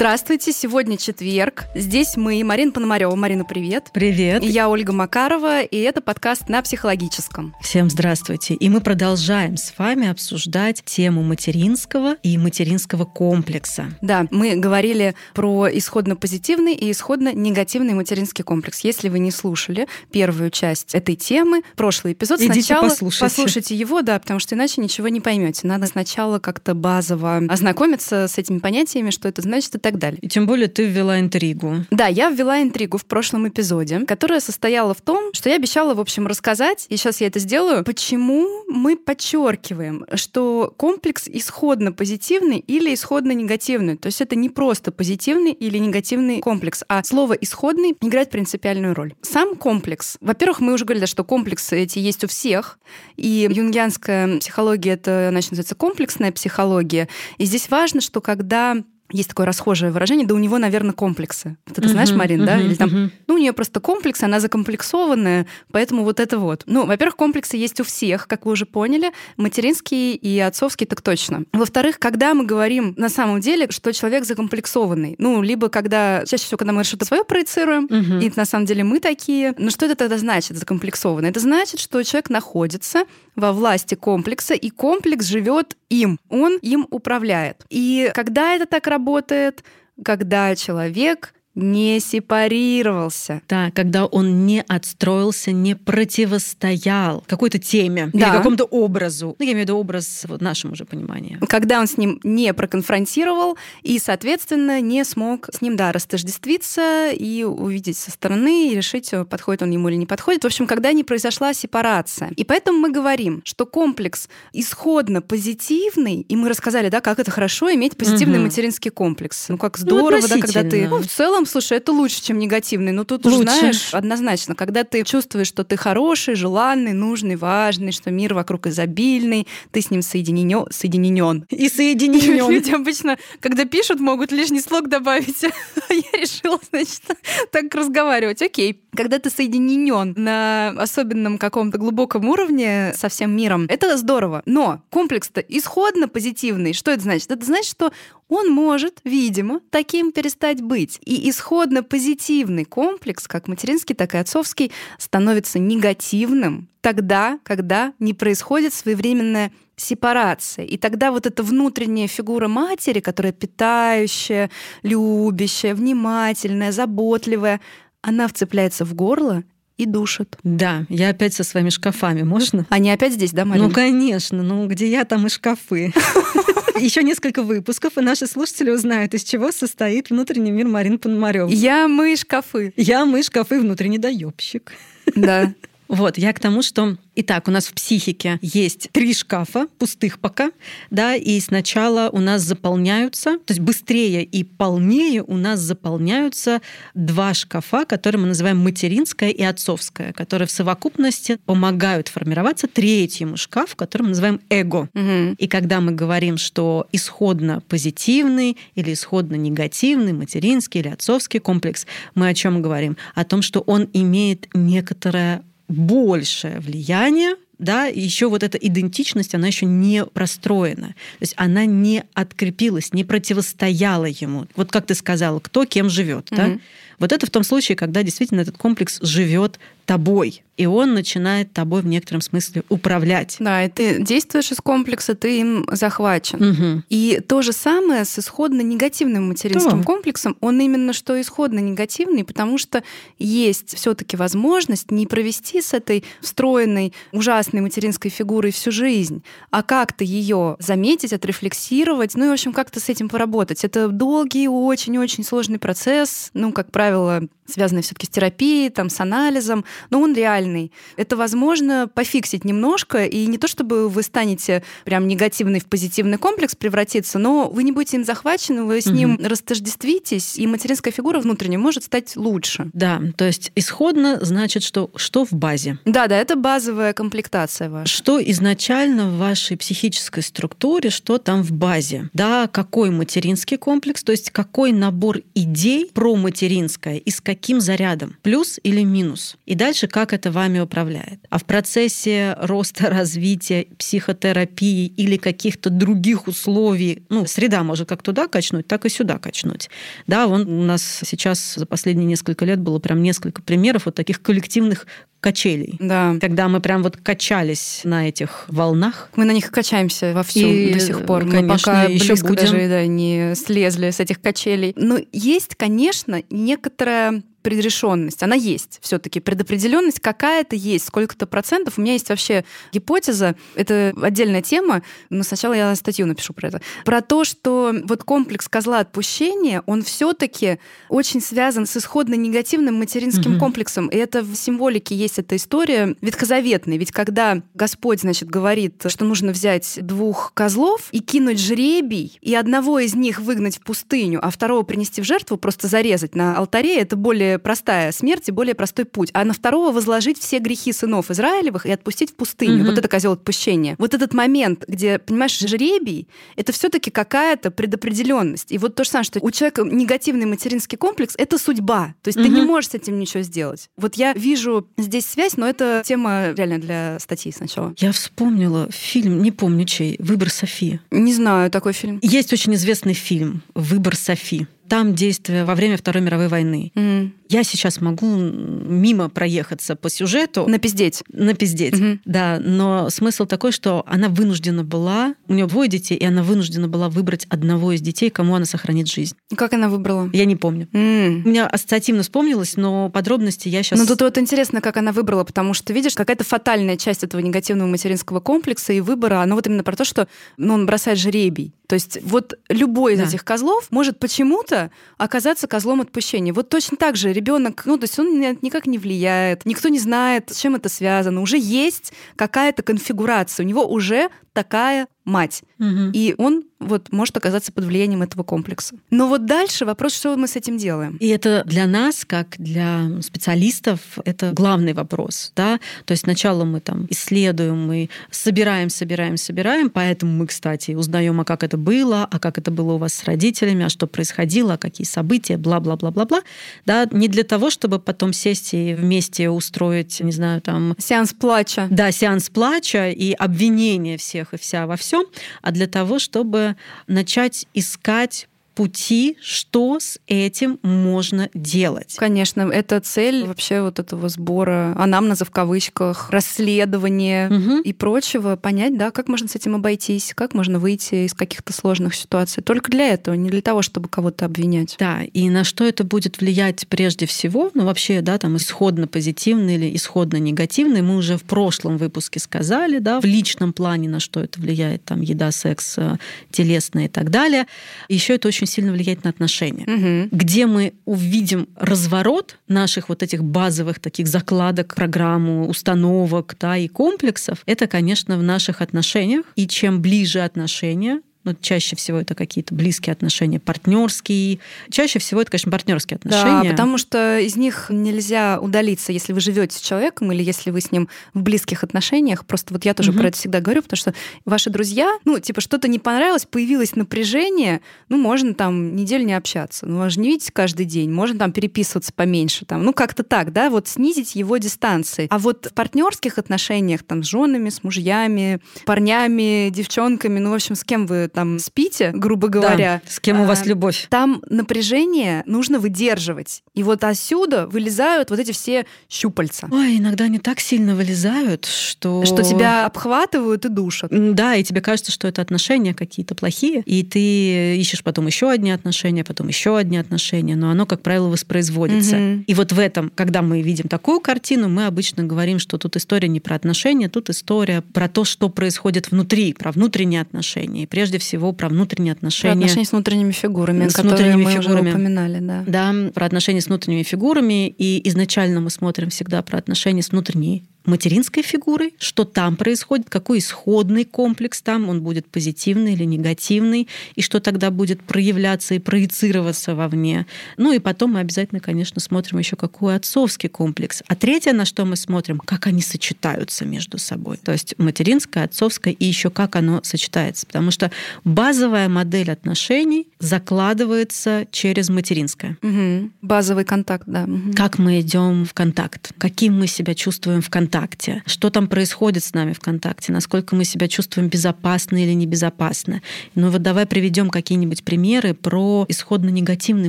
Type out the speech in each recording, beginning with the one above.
Здравствуйте, сегодня четверг. Здесь мы, Марина Пономарева. Марина, привет. Привет. И я Ольга Макарова, и это подкаст «На психологическом». Всем здравствуйте. И мы продолжаем с вами обсуждать тему материнского и материнского комплекса. Да, мы говорили про исходно-позитивный и исходно-негативный материнский комплекс. Если вы не слушали первую часть этой темы, прошлый эпизод, Идите сначала послушайте. послушайте его, да, потому что иначе ничего не поймете. Надо сначала как-то базово ознакомиться с этими понятиями, что это значит и так далее. И тем более ты ввела интригу. Да, я ввела интригу в прошлом эпизоде, которая состояла в том, что я обещала, в общем, рассказать, и сейчас я это сделаю, почему мы подчеркиваем, что комплекс исходно позитивный или исходно негативный. То есть это не просто позитивный или негативный комплекс, а слово исходный играет принципиальную роль. Сам комплекс, во-первых, мы уже говорили, что комплексы эти есть у всех, и юнгианская психология это, значит, называется комплексная психология. И здесь важно, что когда есть такое расхожее выражение, да у него, наверное, комплексы. Вот это знаешь, Мгм, Марин, да? мгм, Или там, мгм. ну, у нее просто комплекс, она закомплексованная, поэтому вот это вот. Ну, во-первых, комплексы есть у всех, как вы уже поняли, материнский и отцовский так точно. Во-вторых, когда мы говорим на самом деле, что человек закомплексованный, ну, либо когда, чаще всего, когда мы что-то свое проецируем, Мгм. и на самом деле мы такие. Ну что это тогда значит, закомплексованный? Это значит, что человек находится во власти комплекса, и комплекс живет им, он им управляет. И когда это так работает? Когда человек не сепарировался. Да, когда он не отстроился, не противостоял какой-то теме или Да. какому-то образу. Ну, я имею в виду образ в нашем уже понимании. Когда он с ним не проконфронтировал и, соответственно, не смог с ним, да, растождествиться и увидеть со стороны и решить, подходит он ему или не подходит. В общем, когда не произошла сепарация. И поэтому мы говорим, что комплекс исходно позитивный, и мы рассказали, да, как это хорошо иметь позитивный Мгм. материнский комплекс. Ну, как здорово, да, когда ты... Ну, в целом, слушай, это лучше, чем негативный. Ну, тут Лучше. знаешь, однозначно, когда ты чувствуешь, что ты хороший, желанный, нужный, важный, что мир вокруг изобильный, ты с ним соединен, соединен. И соединен. Люди обычно, когда пишут, могут лишний слог добавить. Я решила, значит, так разговаривать. Окей. Когда ты соединен на особенном каком-то глубоком уровне со всем миром, это здорово. Но комплекс-то исходно позитивный. Что это значит? Это значит, что он может, видимо, таким перестать быть. И исходно позитивный комплекс, как материнский, так и отцовский, становится негативным тогда, когда не происходит своевременная сепарация. И тогда вот эта внутренняя фигура матери, которая питающая, любящая, внимательная, заботливая, она вцепляется в горло и душит. Да, я опять со своими шкафами, можно? Они опять здесь, да, Марина? Ну, конечно, ну где я, там и шкафы. Еще несколько выпусков, и наши слушатели узнают, из чего состоит внутренний мир Марин Пономарёва. Я мы шкафы. Я, мы, шкафы, внутренний доебщик. Да. Вот, я к тому, что... Итак, у нас в психике есть три шкафа, пустых пока, да, и сначала у нас заполняются, то есть быстрее и полнее у нас заполняются два шкафа, которые мы называем материнское и отцовское, которые в совокупности помогают формироваться третьему шкафу, который мы называем эго. Мгм. И когда мы говорим, что исходно позитивный или исходно негативный материнский или отцовский комплекс, мы о чем говорим? О том, что он имеет некоторое большее влияние да, и еще вот эта идентичность, она еще не простроена. То есть она не открепилась, не противостояла ему. Вот как ты сказала, кто кем живет, да? Мгм. Вот это в том случае, когда действительно этот комплекс живет тобой, и он начинает тобой в некотором смысле управлять. Да, и ты действуешь из комплекса, ты им захвачен. Мгм. И то же самое с исходно негативным материнским Да. комплексом. Он именно что исходно негативный, потому что есть все-таки возможность не провести с этой встроенной ужасной материнской фигурой всю жизнь, а как-то ее заметить, отрефлексировать, ну и, в общем, как-то с этим поработать. Это долгий, очень-очень сложный процесс, ну, как правило, связанный все-таки с терапией, там, с анализом, но он реальный. Это возможно пофиксить немножко, и не то чтобы вы станете прям негативный в позитивный комплекс превратиться, но вы не будете им захвачены, вы с Мгм. ним растождествитесь, и материнская фигура внутренняя может стать лучше. Да, то есть исходно значит, что что в базе. Да, да, это базовая комплектация ваша. Что изначально в вашей психической структуре, что там в базе? Да, какой материнский комплекс, то есть какой набор идей про материнское материнское и с каким зарядом? Плюс или минус? И дальше как это вами управляет? А в процессе роста, развития, психотерапии или каких-то других условий, ну, среда может как туда качнуть, так и сюда качнуть. Да, вон у нас сейчас за последние несколько лет было прям несколько примеров вот таких коллективных качелей. Да. Когда мы прям вот качались на этих волнах. Мы на них качаемся во всем И, до сих пор. конечно, мы пока еще близко будем. даже да, не слезли с этих качелей. Но есть, конечно, некоторая предрешенность, она есть все-таки. Предопределенность какая-то есть, сколько-то процентов. У меня есть вообще гипотеза, это отдельная тема, но сначала я статью напишу про это. Про то, что вот комплекс козла отпущения, он все-таки очень связан с исходно негативным материнским Мгм. комплексом. И это в символике есть эта история ветхозаветная. Ведь когда Господь, значит, говорит, что нужно взять двух козлов и кинуть жребий, и одного из них выгнать в пустыню, а второго принести в жертву, просто зарезать на алтаре, это более простая смерть и более простой путь. А на второго возложить все грехи сынов Израилевых и отпустить в пустыню. Мгм. Вот это козел отпущения. Вот этот момент, где, понимаешь, жребий, это все-таки какая-то предопределенность. И вот то же самое, что у человека негативный материнский комплекс это судьба. То есть ты не можешь с этим ничего сделать. Вот я вижу здесь связь, но это тема реально для статьи сначала. Я вспомнила фильм, не помню чей, «Выбор Софи». Не знаю такой фильм. Есть очень известный фильм «Выбор Софи». Там действие во время Второй мировой войны. М. Я сейчас могу мимо проехаться по сюжету, Напиздеть. напиздеть. Мгм. Да, но смысл такой, что она вынуждена была, у нее двое детей, и она вынуждена была выбрать одного из детей, кому она сохранит жизнь. Как она выбрала? Я не помню. М. У меня ассоциативно вспомнилось, но подробности я сейчас... Ну тут вот интересно, как она выбрала, потому что, видишь, какая-то фатальная часть этого негативного материнского комплекса и выбора, она вот именно про то, что ну, он бросает жребий. То есть вот любой из Да. этих козлов может почему-то оказаться козлом отпущения. Вот точно так же ребенок, ну то есть он ни- никак не влияет, никто не знает, с чем это связано. Уже есть какая-то конфигурация, у него уже такая мать. Мгм. И он вот может оказаться под влиянием этого комплекса. Но вот дальше вопрос, что мы с этим делаем. И это для нас, как для специалистов, это главный вопрос. Да? То есть сначала мы там исследуем, мы собираем, собираем, собираем, поэтому мы, кстати, узнаем, а как это было, а как это было у вас с родителями, а что происходило, а какие события, бла-бла-бла-бла-бла. Да? Не для того, чтобы потом сесть и вместе устроить, не знаю, там, Сеанс плача. да, сеанс плача и обвинения всех и вся во всем, а для того, чтобы начать искать пути, что с этим можно делать. Конечно, это цель вообще вот этого сбора анамнеза в кавычках, расследования Мгм. и прочего, понять, да, как можно с этим обойтись, как можно выйти из каких-то сложных ситуаций. Только для этого, не для того, чтобы кого-то обвинять. Да, и на что это будет влиять прежде всего, ну вообще, да, там исходно позитивный или исходно негативный, мы уже в прошлом выпуске сказали, да, в личном плане на что это влияет, там еда, секс, э, телесное и так далее. Еще это очень сильно влияет на отношения. Мгм. где мы увидим разворот наших вот этих базовых таких закладок, программу, установок да, и комплексов, это, конечно, в наших отношениях. И чем ближе отношения, ну, чаще всего это какие-то близкие отношения, партнерские. Чаще всего это, конечно, партнерские отношения. Да, потому что из них нельзя удалиться, если вы живете с человеком или если вы с ним в близких отношениях. Просто вот я тоже Мгм. про это всегда говорю, потому что ваши друзья, ну, типа, что-то не понравилось, появилось напряжение, ну, можно там неделю не общаться. Ну, вы же не видите каждый день, можно там переписываться поменьше, там, ну, как-то так, да, вот снизить его дистанции. А вот в партнерских отношениях, там, с женами, с мужьями, парнями, девчонками, ну, в общем, с кем вы там спите, грубо Да, говоря. с кем у вас а, любовь? там напряжение нужно выдерживать. И вот отсюда вылезают вот эти все щупальца, Ой, иногда они так сильно вылезают, что... что тебя обхватывают и душат. Да, и тебе кажется, что это отношения какие-то плохие, и ты ищешь потом еще одни отношения, потом еще одни отношения, но оно, как правило, воспроизводится. Мгм. И вот в этом, когда мы видим такую картину, мы обычно говорим, что тут история не про отношения, тут история про то, что происходит внутри, про внутренние отношения, и прежде всего про внутренние Про отношения. отношения с внутренними фигурами, С которые внутренними мы фигурами. уже упоминали, да. Да, про отношения с внутренними фигурами, и изначально мы смотрим всегда про отношения с внутренней материнской фигурой, что там происходит, какой исходный комплекс там, он будет позитивный или негативный, и что тогда будет проявляться и проецироваться вовне. Ну и потом мы обязательно, конечно, смотрим еще какой отцовский комплекс. А третье, на что мы смотрим, как они сочетаются между собой. То есть материнское, отцовское и еще как оно сочетается. Потому что базовая модель отношений закладывается через материнское. Угу. Базовый контакт, да. Угу. Как мы идем в контакт, каким мы себя чувствуем в контакте ВКонтакте, что там происходит с нами ВКонтакте, насколько мы себя чувствуем безопасно или небезопасно. Ну вот давай приведем какие-нибудь примеры про исходно негативный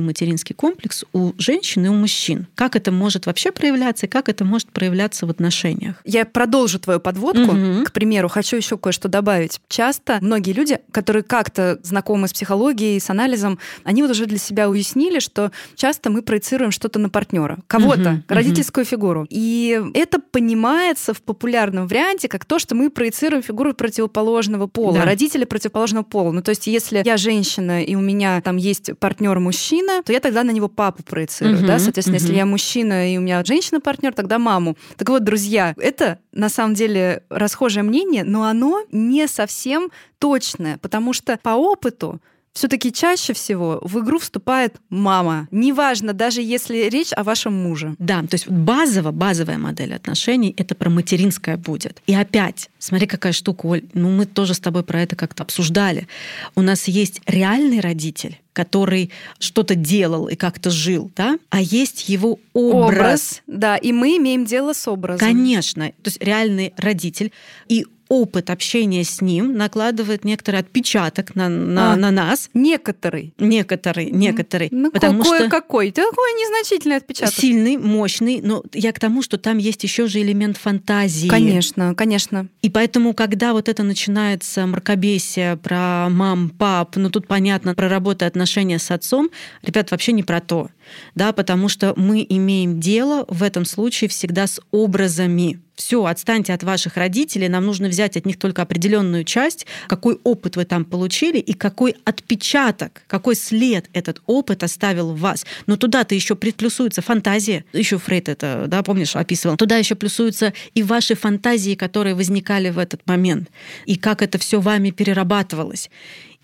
материнский комплекс у женщин и у мужчин. Как это может вообще проявляться и как это может проявляться в отношениях? Я продолжу твою подводку. Угу. К примеру, хочу еще кое-что добавить. Часто многие люди, которые как-то знакомы с психологией, с анализом, они вот уже для себя уяснили, что часто мы проецируем что-то на партнера, кого-то, угу. родительскую угу. фигуру. И это понимание воспринимается в популярном варианте как то, что мы проецируем фигуру противоположного пола, да. родители противоположного пола. Ну, то есть, если я женщина и у меня там есть партнер мужчина, то я тогда на него папу проецирую, угу, да, соответственно, угу. если я мужчина и у меня женщина-партнер, тогда маму. Так вот, друзья, это на самом деле расхожее мнение, но оно не совсем точное, потому что по опыту все-таки чаще всего в игру вступает мама. Неважно, даже если речь о вашем муже. Да, то есть базово, базовая модель отношений это про материнское будет. И опять, смотри, какая штука, Оль, ну мы тоже с тобой про это как-то обсуждали. У нас есть реальный родитель, который что-то делал и как-то жил, да, а есть его образ. образ. Да, и мы имеем дело с образом. Конечно, то есть реальный родитель и опыт общения с ним накладывает некоторый отпечаток на, на, а, на нас. Некоторый. Некоторый, некоторый. Ну, потому какой, что какой? Такой незначительный отпечаток. Сильный, мощный. Но я к тому, что там есть еще же элемент фантазии. Конечно, конечно. И поэтому, когда вот это начинается мракобесие про мам, пап, ну тут понятно, про работу отношения с отцом, ребят, вообще не про то. Да, потому что мы имеем дело в этом случае всегда с образами все, отстаньте от ваших родителей, нам нужно взять от них только определенную часть, какой опыт вы там получили и какой отпечаток, какой след этот опыт оставил в вас. Но туда-то еще приплюсуется фантазия. Еще Фрейд это, да, помнишь, описывал. Туда еще плюсуются и ваши фантазии, которые возникали в этот момент, и как это все вами перерабатывалось.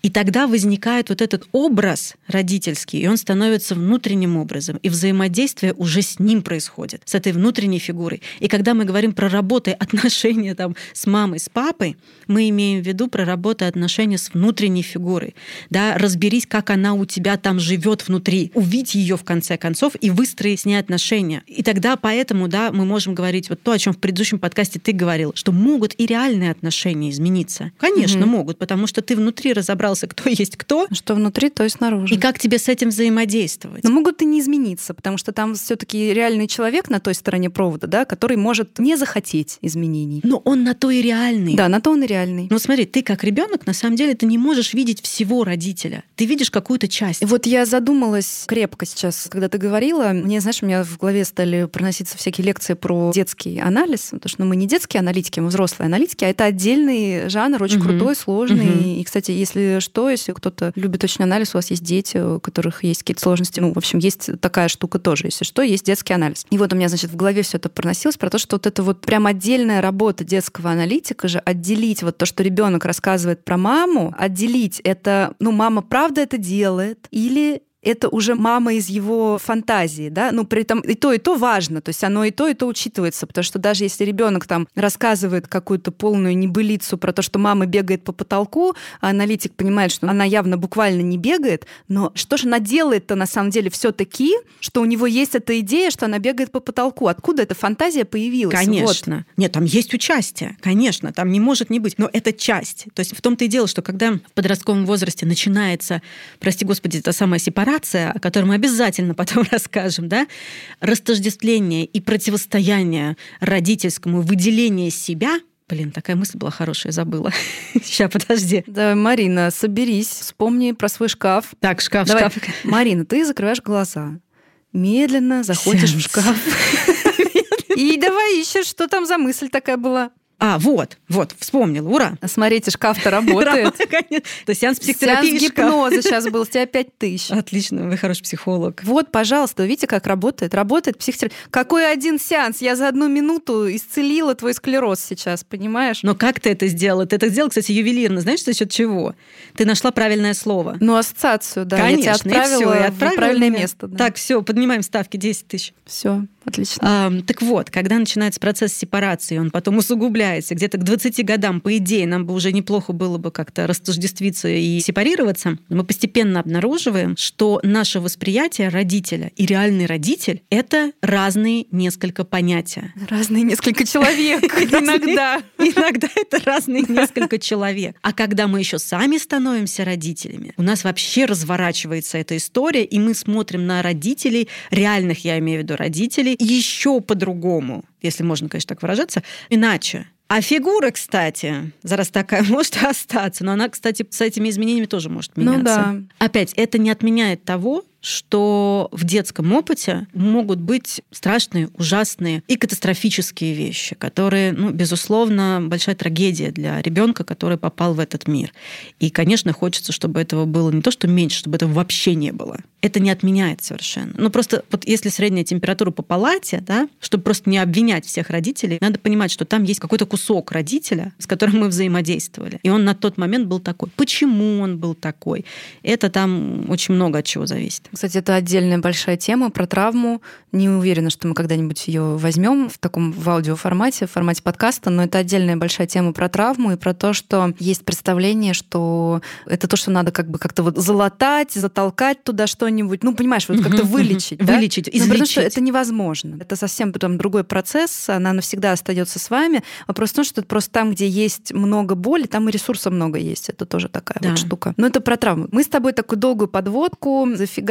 И тогда возникает вот этот образ родительский, и он становится внутренним образом, и взаимодействие уже с ним происходит, с этой внутренней фигурой. И когда мы говорим про работы отношения там, с мамой, с папой, мы имеем в виду про работы отношения с внутренней фигурой. Да? Разберись, как она у тебя там живет внутри, увидь ее в конце концов и выстрои с ней отношения. И тогда поэтому да, мы можем говорить вот то, о чем в предыдущем подкасте ты говорил, что могут и реальные отношения измениться. Конечно, угу. могут, потому что ты внутри разобрался разобрался, кто есть кто. Что внутри, то и снаружи. И как тебе с этим взаимодействовать. Но могут и не измениться, потому что там все таки реальный человек на той стороне провода, да, который может не захотеть изменений. Но он на то и реальный. Да, на то он и реальный. Но смотри, ты как ребенок на самом деле ты не можешь видеть всего родителя. Ты видишь какую-то часть. Вот я задумалась крепко сейчас, когда ты говорила. Мне, знаешь, у меня в голове стали проноситься всякие лекции про детский анализ, потому что ну, мы не детские аналитики, мы взрослые аналитики, а это отдельный жанр, очень угу. крутой, сложный. Угу. И, кстати, если что, если кто-то любит очень анализ, у вас есть дети, у которых есть какие-то сложности. Ну, в общем, есть такая штука тоже. Если что, есть детский анализ. И вот у меня, значит, в голове все это проносилось про то, что вот это вот прям отдельная работа детского аналитика же, отделить вот то, что ребенок рассказывает про маму, отделить это, ну, мама правда это делает, или это уже мама из его фантазии, да, ну, при этом и то, и то важно, то есть оно и то, и то учитывается, потому что даже если ребенок там рассказывает какую-то полную небылицу про то, что мама бегает по потолку, а аналитик понимает, что она явно буквально не бегает, но что же она делает-то на самом деле все-таки, что у него есть эта идея, что она бегает по потолку. Откуда эта фантазия появилась? Конечно. Вот. Нет, там есть участие, конечно, там не может не быть, но это часть. То есть в том-то и дело, что когда в подростковом возрасте начинается, прости господи, это самая сепарация, сепарация, о которой мы обязательно потом расскажем, да, растождествление и противостояние родительскому, выделение себя, Блин, такая мысль была хорошая, забыла. Сейчас, подожди. Да, Марина, соберись, вспомни про свой шкаф. Так, шкаф, Давай. шкаф. Марина, ты закрываешь глаза, медленно заходишь Сеанс. в шкаф. И давай ищешь, что там за мысль такая была. А, вот, вот, вспомнила, ура. Смотрите, шкаф-то работает. То сеанс психотерапии Сеанс гипноза сейчас был, с тебя 5 тысяч. Отлично, вы хороший психолог. Вот, пожалуйста, видите, как работает? Работает психотерапия. Какой один сеанс? Я за одну минуту исцелила твой склероз сейчас, понимаешь? Но как ты это сделала? Ты это сделала, кстати, ювелирно. Знаешь, за счет чего? Ты нашла правильное слово. Ну, ассоциацию, да. Конечно, я тебя отправила, и всё, и в отправила правильное меня. место. Да. Так, все, поднимаем ставки 10 тысяч. Все, отлично. А, так вот, когда начинается процесс сепарации, он потом усугубляется, где-то к 20 годам, по идее, нам бы уже неплохо было бы как-то растождествиться и сепарироваться, мы постепенно обнаруживаем, что наше восприятие родителя и реальный родитель — это разные несколько понятия. Разные несколько человек иногда. Иногда это разные несколько человек. А когда мы еще сами становимся родителями, у нас вообще разворачивается эта история, и мы смотрим на родителей, реальных, я имею в виду родителей, еще по-другому, если можно, конечно, так выражаться, иначе. А фигура, кстати, зараз такая может остаться, но она, кстати, с этими изменениями тоже может Ну меняться. да. Опять, это не отменяет того, что в детском опыте могут быть страшные, ужасные и катастрофические вещи, которые, ну, безусловно, большая трагедия для ребенка, который попал в этот мир. И, конечно, хочется, чтобы этого было не то, что меньше, чтобы этого вообще не было. Это не отменяет совершенно. Ну, просто вот если средняя температура по палате, да, чтобы просто не обвинять всех родителей, надо понимать, что там есть какой-то кусок родителя, с которым мы взаимодействовали. И он на тот момент был такой. Почему он был такой? Это там очень много от чего зависит. Кстати, это отдельная большая тема про травму. Не уверена, что мы когда-нибудь ее возьмем в таком в аудиоформате, в формате подкаста, но это отдельная большая тема про травму и про то, что есть представление, что это то, что надо как бы как-то вот залатать, затолкать туда что-нибудь, ну, понимаешь, вот как-то вылечить. да? Вылечить, Ну, потому что излечить. это невозможно. Это совсем потом другой процесс, она навсегда остается с вами. Вопрос в том, что это просто там, где есть много боли, там и ресурса много есть. Это тоже такая Да. вот штука. Но это про травму. Мы с тобой такую долгую подводку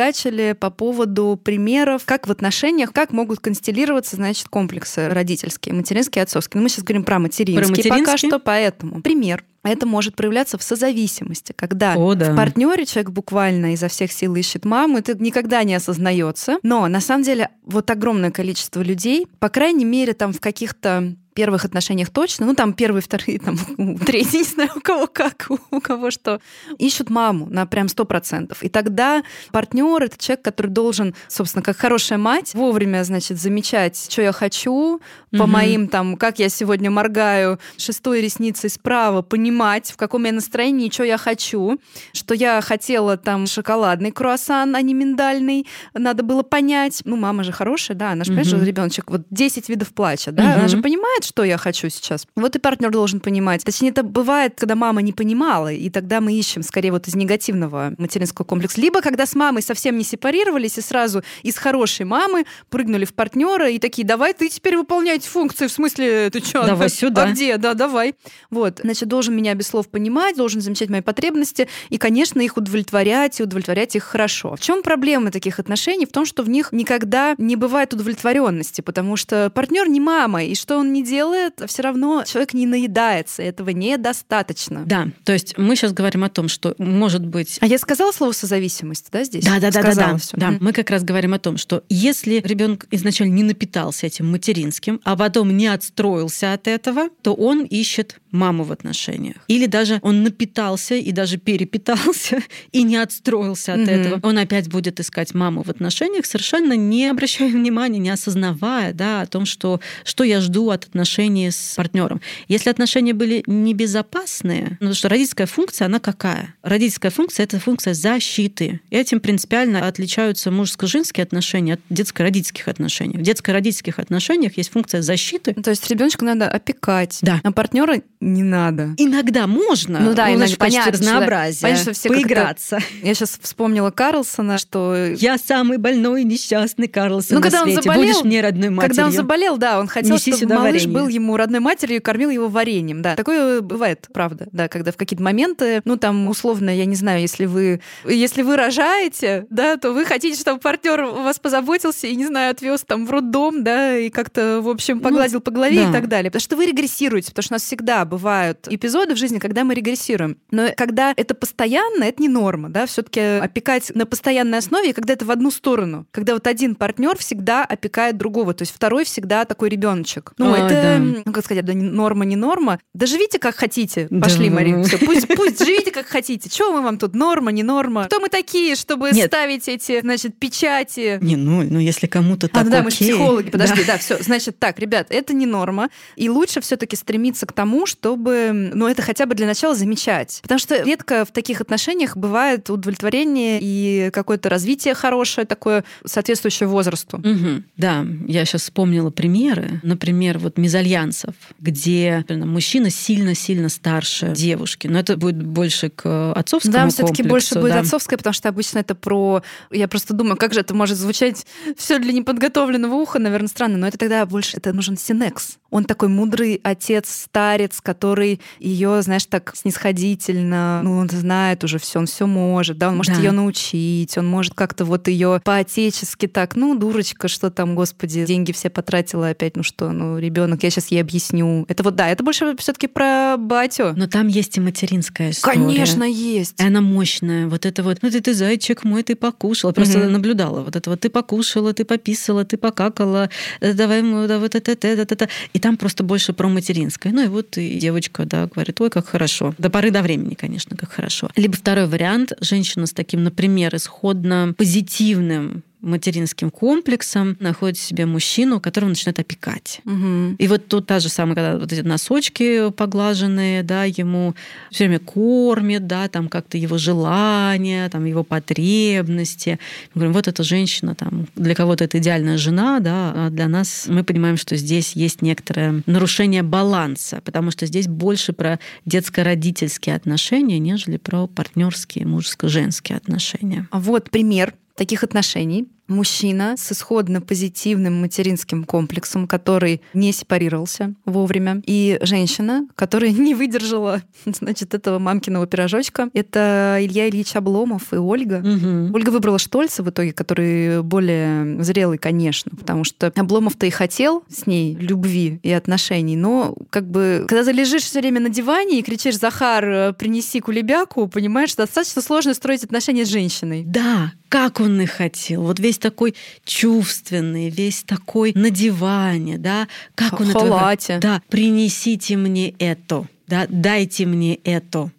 зафигачили по поводу примеров, как в отношениях, как могут констеллироваться, значит, комплексы родительские, материнские, отцовские. Но мы сейчас говорим про материнские, пока материнские? что, поэтому. Пример. Это может проявляться в созависимости, когда О, да. в партнере человек буквально изо всех сил ищет маму, это никогда не осознается. Но на самом деле вот огромное количество людей, по крайней мере, там в каких-то первых отношениях точно, ну там первые, вторые, там третьи, не знаю, у кого как, у, кого что, ищут маму на прям сто процентов. И тогда партнер это человек, который должен, собственно, как хорошая мать, вовремя, значит, замечать, что я хочу, по Мгм. моим там, как я сегодня моргаю шестой ресницей справа, понимать, в каком я настроении, что я хочу, что я хотела там шоколадный круассан, а не миндальный, надо было понять. Ну, мама же хорошая, да, она же Мгм. что ребеночек вот 10 видов плача, да, она Мгм. же понимает, что я хочу сейчас. Вот и партнер должен понимать. Точнее, это бывает, когда мама не понимала, и тогда мы ищем скорее вот из негативного материнского комплекса. Либо когда с мамой совсем не сепарировались и сразу из хорошей мамы прыгнули в партнера и такие, давай ты теперь выполнять функции, в смысле, ты что? Давай сюда. А где? Да, давай. Вот, значит, должен меня без слов понимать, должен замечать мои потребности и, конечно, их удовлетворять и удовлетворять их хорошо. В чем проблема таких отношений? В том, что в них никогда не бывает удовлетворенности, потому что партнер не мама, и что он не делает, все равно человек не наедается, этого недостаточно. Да, то есть мы сейчас говорим о том, что может быть А я сказала слово созависимость, да, здесь? Да, да, да, да, да. да. Мы как раз говорим о том, что если ребенок изначально не напитался этим материнским, а потом не отстроился от этого, то он ищет маму в отношениях. Или даже он напитался и даже перепитался и не отстроился от Мгм. этого. Он опять будет искать маму в отношениях, совершенно не обращая внимания, не осознавая да, о том, что, что я жду от отношений с партнером. Если отношения были небезопасные, ну, потому что родительская функция, она какая? Родительская функция — это функция защиты. И этим принципиально отличаются мужско-женские отношения от детско-родительских отношений. В детско-родительских отношениях есть функция защиты. То есть ребеночка надо опекать, Да. а партнера не надо. Иногда можно, Ну да, ну, качестве понятно, разнообразия, понятно, что все поиграться. Я сейчас вспомнила Карлсона, что Я самый больной несчастный Карлсон Ну, на когда он свете. заболел- Будешь мне родной матерью. Когда он заболел, да, он хотел, Неси чтобы сюда малыш варенье. был ему родной матерью и кормил его вареньем. Да, такое бывает, правда, да, когда в какие-то моменты, ну там условно, я не знаю, если вы, если вы рожаете, да, то вы хотите, чтобы партнер вас позаботился и, не знаю, отвез там в роддом, да, и как-то, в общем, погладил по голове да. и так далее. Потому что вы регрессируете, потому что у нас всегда бывают эпизоды в жизни, когда мы регрессируем. Но когда это постоянно, это не норма, да, все-таки опекать на постоянной основе, и когда это в одну сторону, когда вот один партнер всегда опекает другого, то есть второй всегда такой ребеночек. Ну, А, это да. ну, как сказать, да, норма, не норма. Да живите как хотите. Пошли, да. Мария, все, пусть, пусть живите как хотите. Чего мы вам тут, норма, не норма? Кто мы такие, чтобы Нет. ставить эти, значит, печати? Не, ну, ну если кому-то так А, да, окей. мы же психологи, подожди, да, да все. Значит, так, ребят, это не норма. И лучше все-таки стремиться к тому, чтобы, ну, это хотя бы для начала замечать. Потому что редко в таких отношениях бывает удовлетворение и какое-то развитие хорошее, такое соответствующее возрасту. Угу. Да, я сейчас вспомнила примеры. Например, вот мезальянсов, где например, мужчина сильно-сильно старше девушки. Но это будет больше к отцовскому Да, все-таки больше да. будет отцовское, потому что обычно это про... Я просто думаю, как же это может звучать все для неподготовленного уха, наверное, странно, но это тогда больше это нужен синекс. Он такой мудрый отец, старец, который ее, знаешь, так снисходительно, ну, он знает уже все, он все может, да, он может да. ее научить, он может как-то вот ее по-отечески так, ну, дурочка, что там, господи, деньги все потратила опять, ну что, ну, ребенок, я сейчас ей объясню. Это вот, да, это больше все-таки про батю. Но там есть и материнская история. Конечно, есть. И она мощная. Вот это вот, ну ты, ты зайчик мой, ты покушала. Просто угу. наблюдала. Вот это вот ты покушала, ты пописала, ты покакала, э, давай, да, вот это, это, это, это. И там просто больше про материнское. Ну и вот и девочка, да, говорит, ой, как хорошо. До поры до времени, конечно, как хорошо. Либо второй вариант, женщина с таким, например, исходно позитивным материнским комплексом находит себе мужчину, которого начинает опекать. Угу. И вот тут та же самая, когда вот эти носочки поглаженные, да, ему все время кормят, да, там как-то его желания, там его потребности. Мы говорим, вот эта женщина, там, для кого-то это идеальная жена, да, а для нас мы понимаем, что здесь есть некоторое нарушение баланса, потому что здесь больше про детско-родительские отношения, нежели про партнерские мужско-женские отношения. А вот пример таких отношений мужчина с исходно позитивным материнским комплексом, который не сепарировался вовремя, и женщина, которая не выдержала, значит, этого мамкиного пирожочка. Это Илья Ильич Обломов и Ольга. Угу. Ольга выбрала Штольца в итоге, который более зрелый, конечно, потому что Обломов-то и хотел с ней любви и отношений, но как бы, когда ты лежишь все время на диване и кричишь, Захар, принеси кулебяку, понимаешь, достаточно сложно строить отношения с женщиной. Да, как он их хотел. Вот весь такой чувственный, весь такой на диване, да, как он Халате. это... Да, принесите мне это, да, дайте мне это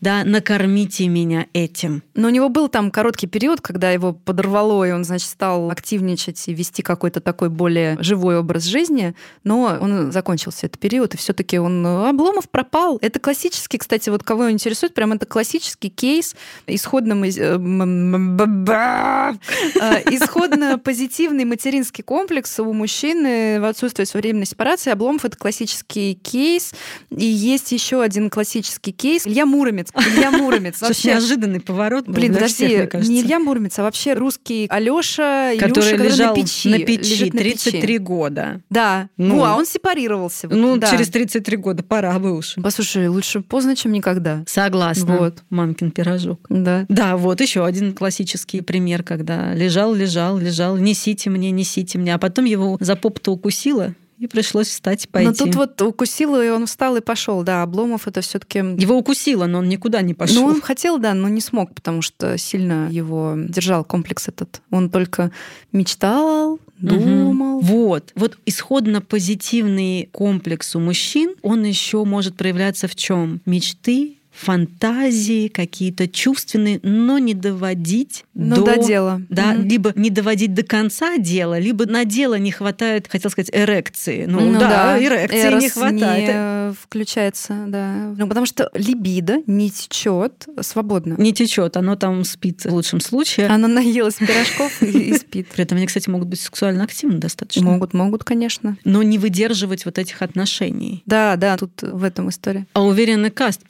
да, накормите меня этим. Но у него был там короткий период, когда его подорвало, и он, значит, стал активничать и вести какой-то такой более живой образ жизни, но он закончился этот период, и все таки он... Обломов пропал. Это классический, кстати, вот кого интересует, прям это классический кейс исходно... Э, э, исходно позитивный материнский комплекс у мужчины в отсутствие своевременной сепарации. Обломов — это классический кейс. И есть еще один классический кейс. Илья Муромец. Илья Муромец. Вообще неожиданный поворот. Блин, подожди, не Илья Муромец, а вообще русский Алёша, который Илюша, лежал на печи. На печи 33 года. Да. Ну, а он сепарировался. Ну, да. через 33 года пора бы уж. Послушай, лучше поздно, чем никогда. Согласна. Вот. Мамкин пирожок. Да. Да, вот еще один классический пример, когда лежал, лежал, лежал, несите мне, несите мне, а потом его за поп-то укусило, и пришлось встать и пойти. Но тут вот укусило, и он встал и пошел. Да, Обломов это все-таки. Его укусило, но он никуда не пошел. Ну, он хотел, да, но не смог, потому что сильно его держал комплекс этот. Он только мечтал, думал. Угу. Вот. Вот исходно позитивный комплекс у мужчин, он еще может проявляться в чем? Мечты, фантазии, какие-то чувственные, но не доводить но до, до дела. Да, угу. либо не доводить до конца дела, либо на дело не хватает, хотел сказать, эрекции. Ну, ну да, да, эрекции Эрос не хватает. Не включается, да. Ну, потому что либидо не течет свободно. Не течет, оно там спит в лучшем случае. Она наелась пирожков и спит. При этом они, кстати, могут быть сексуально активны достаточно. Могут, могут, конечно. Но не выдерживать вот этих отношений. Да, да, тут в этом история. А уверенный каст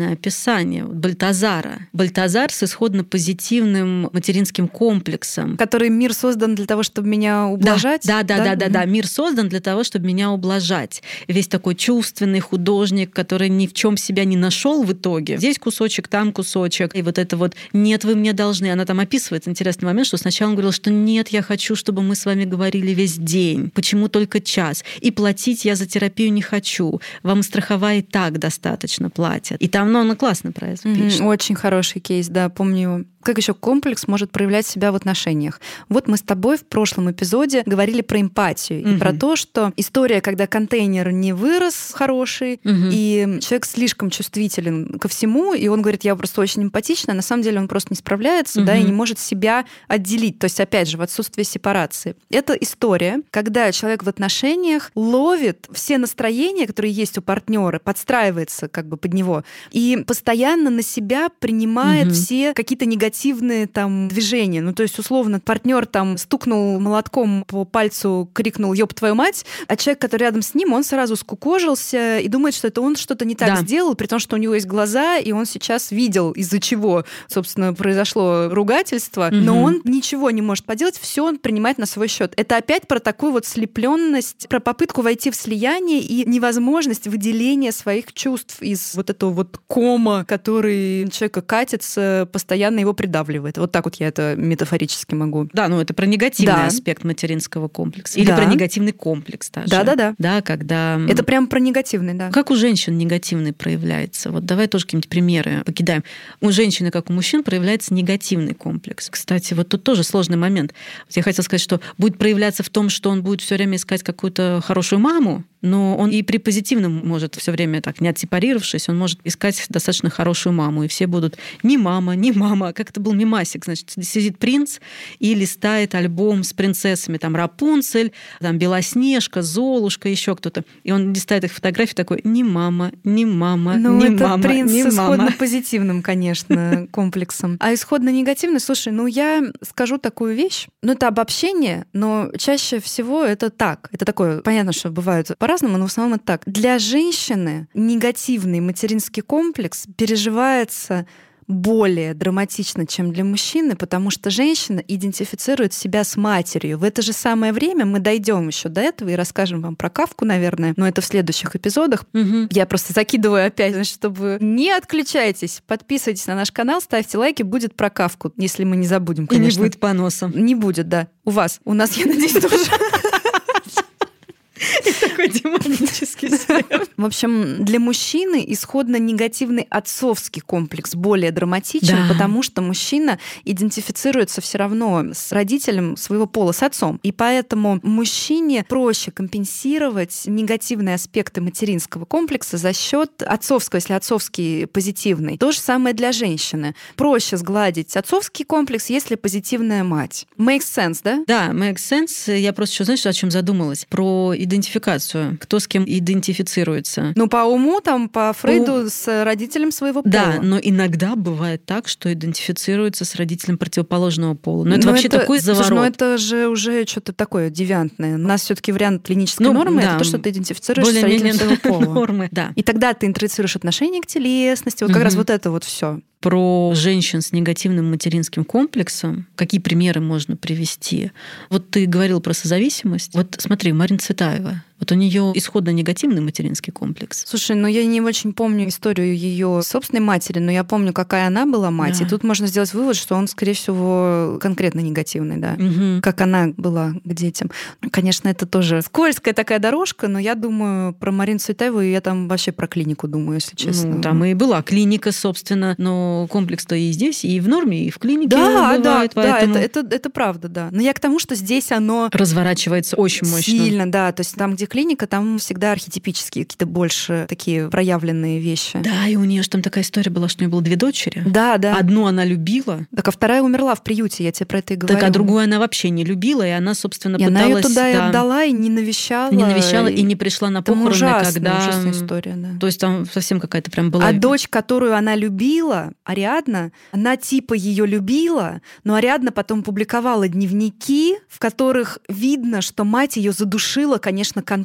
прекрасное описание Бальтазара. Бальтазар с исходно позитивным материнским комплексом. Который мир создан для того, чтобы меня ублажать? Да, да, да, да, да, да. Мир создан для того, чтобы меня ублажать. Весь такой чувственный художник, который ни в чем себя не нашел в итоге. Здесь кусочек, там кусочек. И вот это вот «нет, вы мне должны». Она там описывает интересный момент, что сначала он говорил, что «нет, я хочу, чтобы мы с вами говорили весь день. Почему только час? И платить я за терапию не хочу. Вам страховая и так достаточно платят». И там, ну, она классно про это пишет. Очень хороший кейс, да, помню его. Как еще комплекс может проявлять себя в отношениях? Вот мы с тобой в прошлом эпизоде говорили про эмпатию угу. и про то, что история, когда контейнер не вырос хороший, угу. и человек слишком чувствителен ко всему, и он говорит, я просто очень эмпатична, а на самом деле он просто не справляется, угу. да, и не может себя отделить. То есть, опять же, в отсутствии сепарации. Это история, когда человек в отношениях ловит все настроения, которые есть у партнера, подстраивается как бы под него, и постоянно на себя принимает угу. все какие-то негативные там движения. Ну, то есть, условно, партнер там стукнул молотком по пальцу, крикнул «Ёб твою мать!», а человек, который рядом с ним, он сразу скукожился и думает, что это он что-то не так да. сделал, при том, что у него есть глаза, и он сейчас видел, из-за чего, собственно, произошло ругательство, угу. но он ничего не может поделать, все он принимает на свой счет. Это опять про такую вот слепленность, про попытку войти в слияние и невозможность выделения своих чувств из вот этого вот кома, который человека катится, постоянно его придавливает. Вот так вот я это метафорически могу. Да, ну это про негативный да. аспект материнского комплекса. Или да. про негативный комплекс даже. Да-да-да. Да, когда... Это прям про негативный, да. Как у женщин негативный проявляется? Вот давай тоже какие-нибудь примеры покидаем. У женщины, как у мужчин, проявляется негативный комплекс. Кстати, вот тут тоже сложный момент. Я хотела сказать, что будет проявляться в том, что он будет все время искать какую-то хорошую маму, но он и при позитивном может все время так, не отсепарировавшись, он может искать достаточно хорошую маму, и все будут не мама, не мама, как это был мимасик, значит, сидит принц и листает альбом с принцессами, там Рапунцель, там Белоснежка, Золушка, еще кто-то, и он листает их фотографии такой, не мама, не мама, ну, не это мама, принц не с исходно позитивным, конечно, комплексом. А исходно негативный, слушай, ну я скажу такую вещь, ну это обобщение, но чаще всего это так, это такое, понятно, что бывают по-разному, но в основном это так. Для женщины негативный материнский комплекс переживается более драматично, чем для мужчины, потому что женщина идентифицирует себя с матерью. В это же самое время мы дойдем еще до этого и расскажем вам про Кавку, наверное, но это в следующих эпизодах. Угу. Я просто закидываю опять, значит, чтобы не отключайтесь, подписывайтесь на наш канал, ставьте лайки, будет про Кавку, если мы не забудем, конечно. И не будет поносом. Не будет, да. У вас. У нас, я надеюсь, тоже. И такой демонический смех. В общем, для мужчины исходно негативный отцовский комплекс более драматичен, Да. потому что мужчина идентифицируется все равно с родителем своего пола, с отцом. И поэтому мужчине проще компенсировать негативные аспекты материнского комплекса за счет отцовского, если отцовский позитивный. То же самое для женщины. Проще сгладить отцовский комплекс, если позитивная мать. Makes sense, да? Да, makes sense. Я просто еще, знаешь, о чем задумалась? Про идентификацию. Кто с кем идентифицируется. Ну, по уму, там, по Фрейду, с родителем своего пола. Да, но иногда бывает так, что идентифицируется с родителем противоположного пола. Но это Ну, вообще такой заворот. Слушай, ну это же уже что-то такое девиантное. У нас все-таки вариант клинической Ну, нормы да. это то, что ты идентифицируешь с Более-менее родителем своего пола. нормы. Да. И тогда ты интроицируешь отношение к телесности, вот как Мгм. раз вот это вот все. Про женщин с негативным материнским комплексом, какие примеры можно привести? Вот ты говорил про созависимость. Вот смотри, Марина Цветаева. Вот у нее исходно негативный материнский комплекс. Слушай, ну я не очень помню историю ее собственной матери, но я помню, какая она была мать. Да. И тут можно сделать вывод, что он, скорее всего, конкретно негативный, да. Мгм. Как она была к детям. Конечно, это тоже скользкая такая дорожка, но я думаю про Марину Цветаеву, и я там вообще про клинику думаю, если честно. Ну, там и была клиника, собственно, но комплекс-то и здесь, и в норме, и в клинике Да, бывает, да, да, поэтому это, это, это правда, да. Но я к тому, что здесь оно разворачивается очень мощно. сильно, да. То есть там, где клиника, там всегда архетипические какие-то больше такие проявленные вещи. Да, и у нее же там такая история была, что у нее было две дочери. Да, да. Одну она любила, Так, а вторая умерла в приюте, я тебе про это и говорю. так а другую она вообще не любила, и она, собственно, И она пыталась... ее туда и да, отдала, и не навещала. не навещала и не пришла на похороны, ужасная, когда... ужасная история, да. То есть там совсем какая-то прям была... А дочь, которую она любила, Ариадна, она типа ее любила, но Ариадна потом публиковала дневники, в которых видно, что мать ее задушила, конечно, конкретно.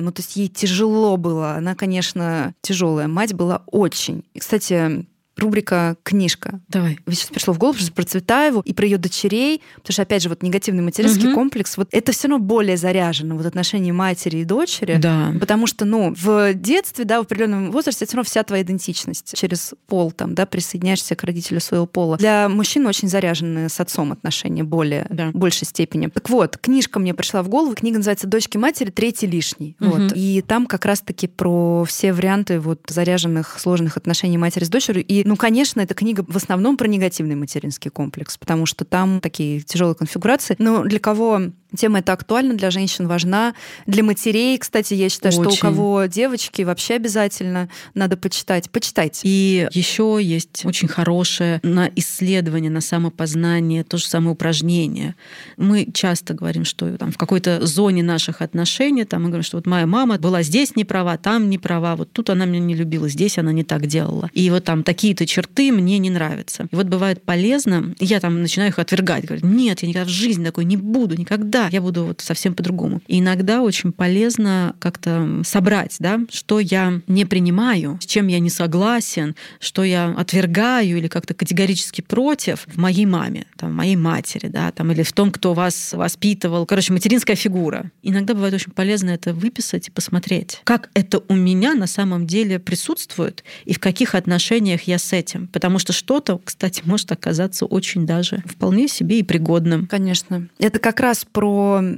Ну, то есть ей тяжело было. Она, конечно, тяжелая. Мать была очень. И, кстати, рубрика «Книжка». Давай. Ведь сейчас пришло в голову что про Цветаеву и про ее дочерей, потому что, опять же, вот негативный материнский Мгм. комплекс, вот это все равно более заряжено, вот отношения матери и дочери. Да. Потому что, ну, в детстве, да, в определенном возрасте, это все равно вся твоя идентичность. Через пол там, да, присоединяешься к родителю своего пола. Для мужчин очень заряжены с отцом отношения более, Да. в большей степени. Так вот, книжка мне пришла в голову, книга называется «Дочки матери. Третий лишний». Мгм. Вот. И там как раз-таки про все варианты вот заряженных, сложных отношений матери с дочерью. И ну, конечно, эта книга в основном про негативный материнский комплекс, потому что там такие тяжелые конфигурации. Но для кого Тема эта актуальна для женщин, важна. Для матерей, кстати, я считаю, Очень. что у кого девочки, вообще обязательно надо почитать. Почитайте. И еще есть очень хорошее на исследование, на самопознание, то же самое упражнение. Мы часто говорим, что там, в какой-то зоне наших отношений, там, мы говорим, что вот моя мама была здесь не права, там не права, вот тут она меня не любила, здесь она не так делала. И вот там такие-то черты мне не нравятся. И вот бывает полезно, я там начинаю их отвергать, говорю, нет, я никогда в жизни такой не буду, никогда я буду вот совсем по-другому. И иногда очень полезно как-то собрать, да, что я не принимаю, с чем я не согласен, что я отвергаю или как-то категорически против в моей маме, там, в моей матери, да, там, или в том, кто вас воспитывал. Короче, материнская фигура. Иногда бывает очень полезно это выписать и посмотреть, как это у меня на самом деле присутствует и в каких отношениях я с этим. Потому что что-то, кстати, может оказаться очень даже вполне себе и пригодным. Конечно. Это как раз про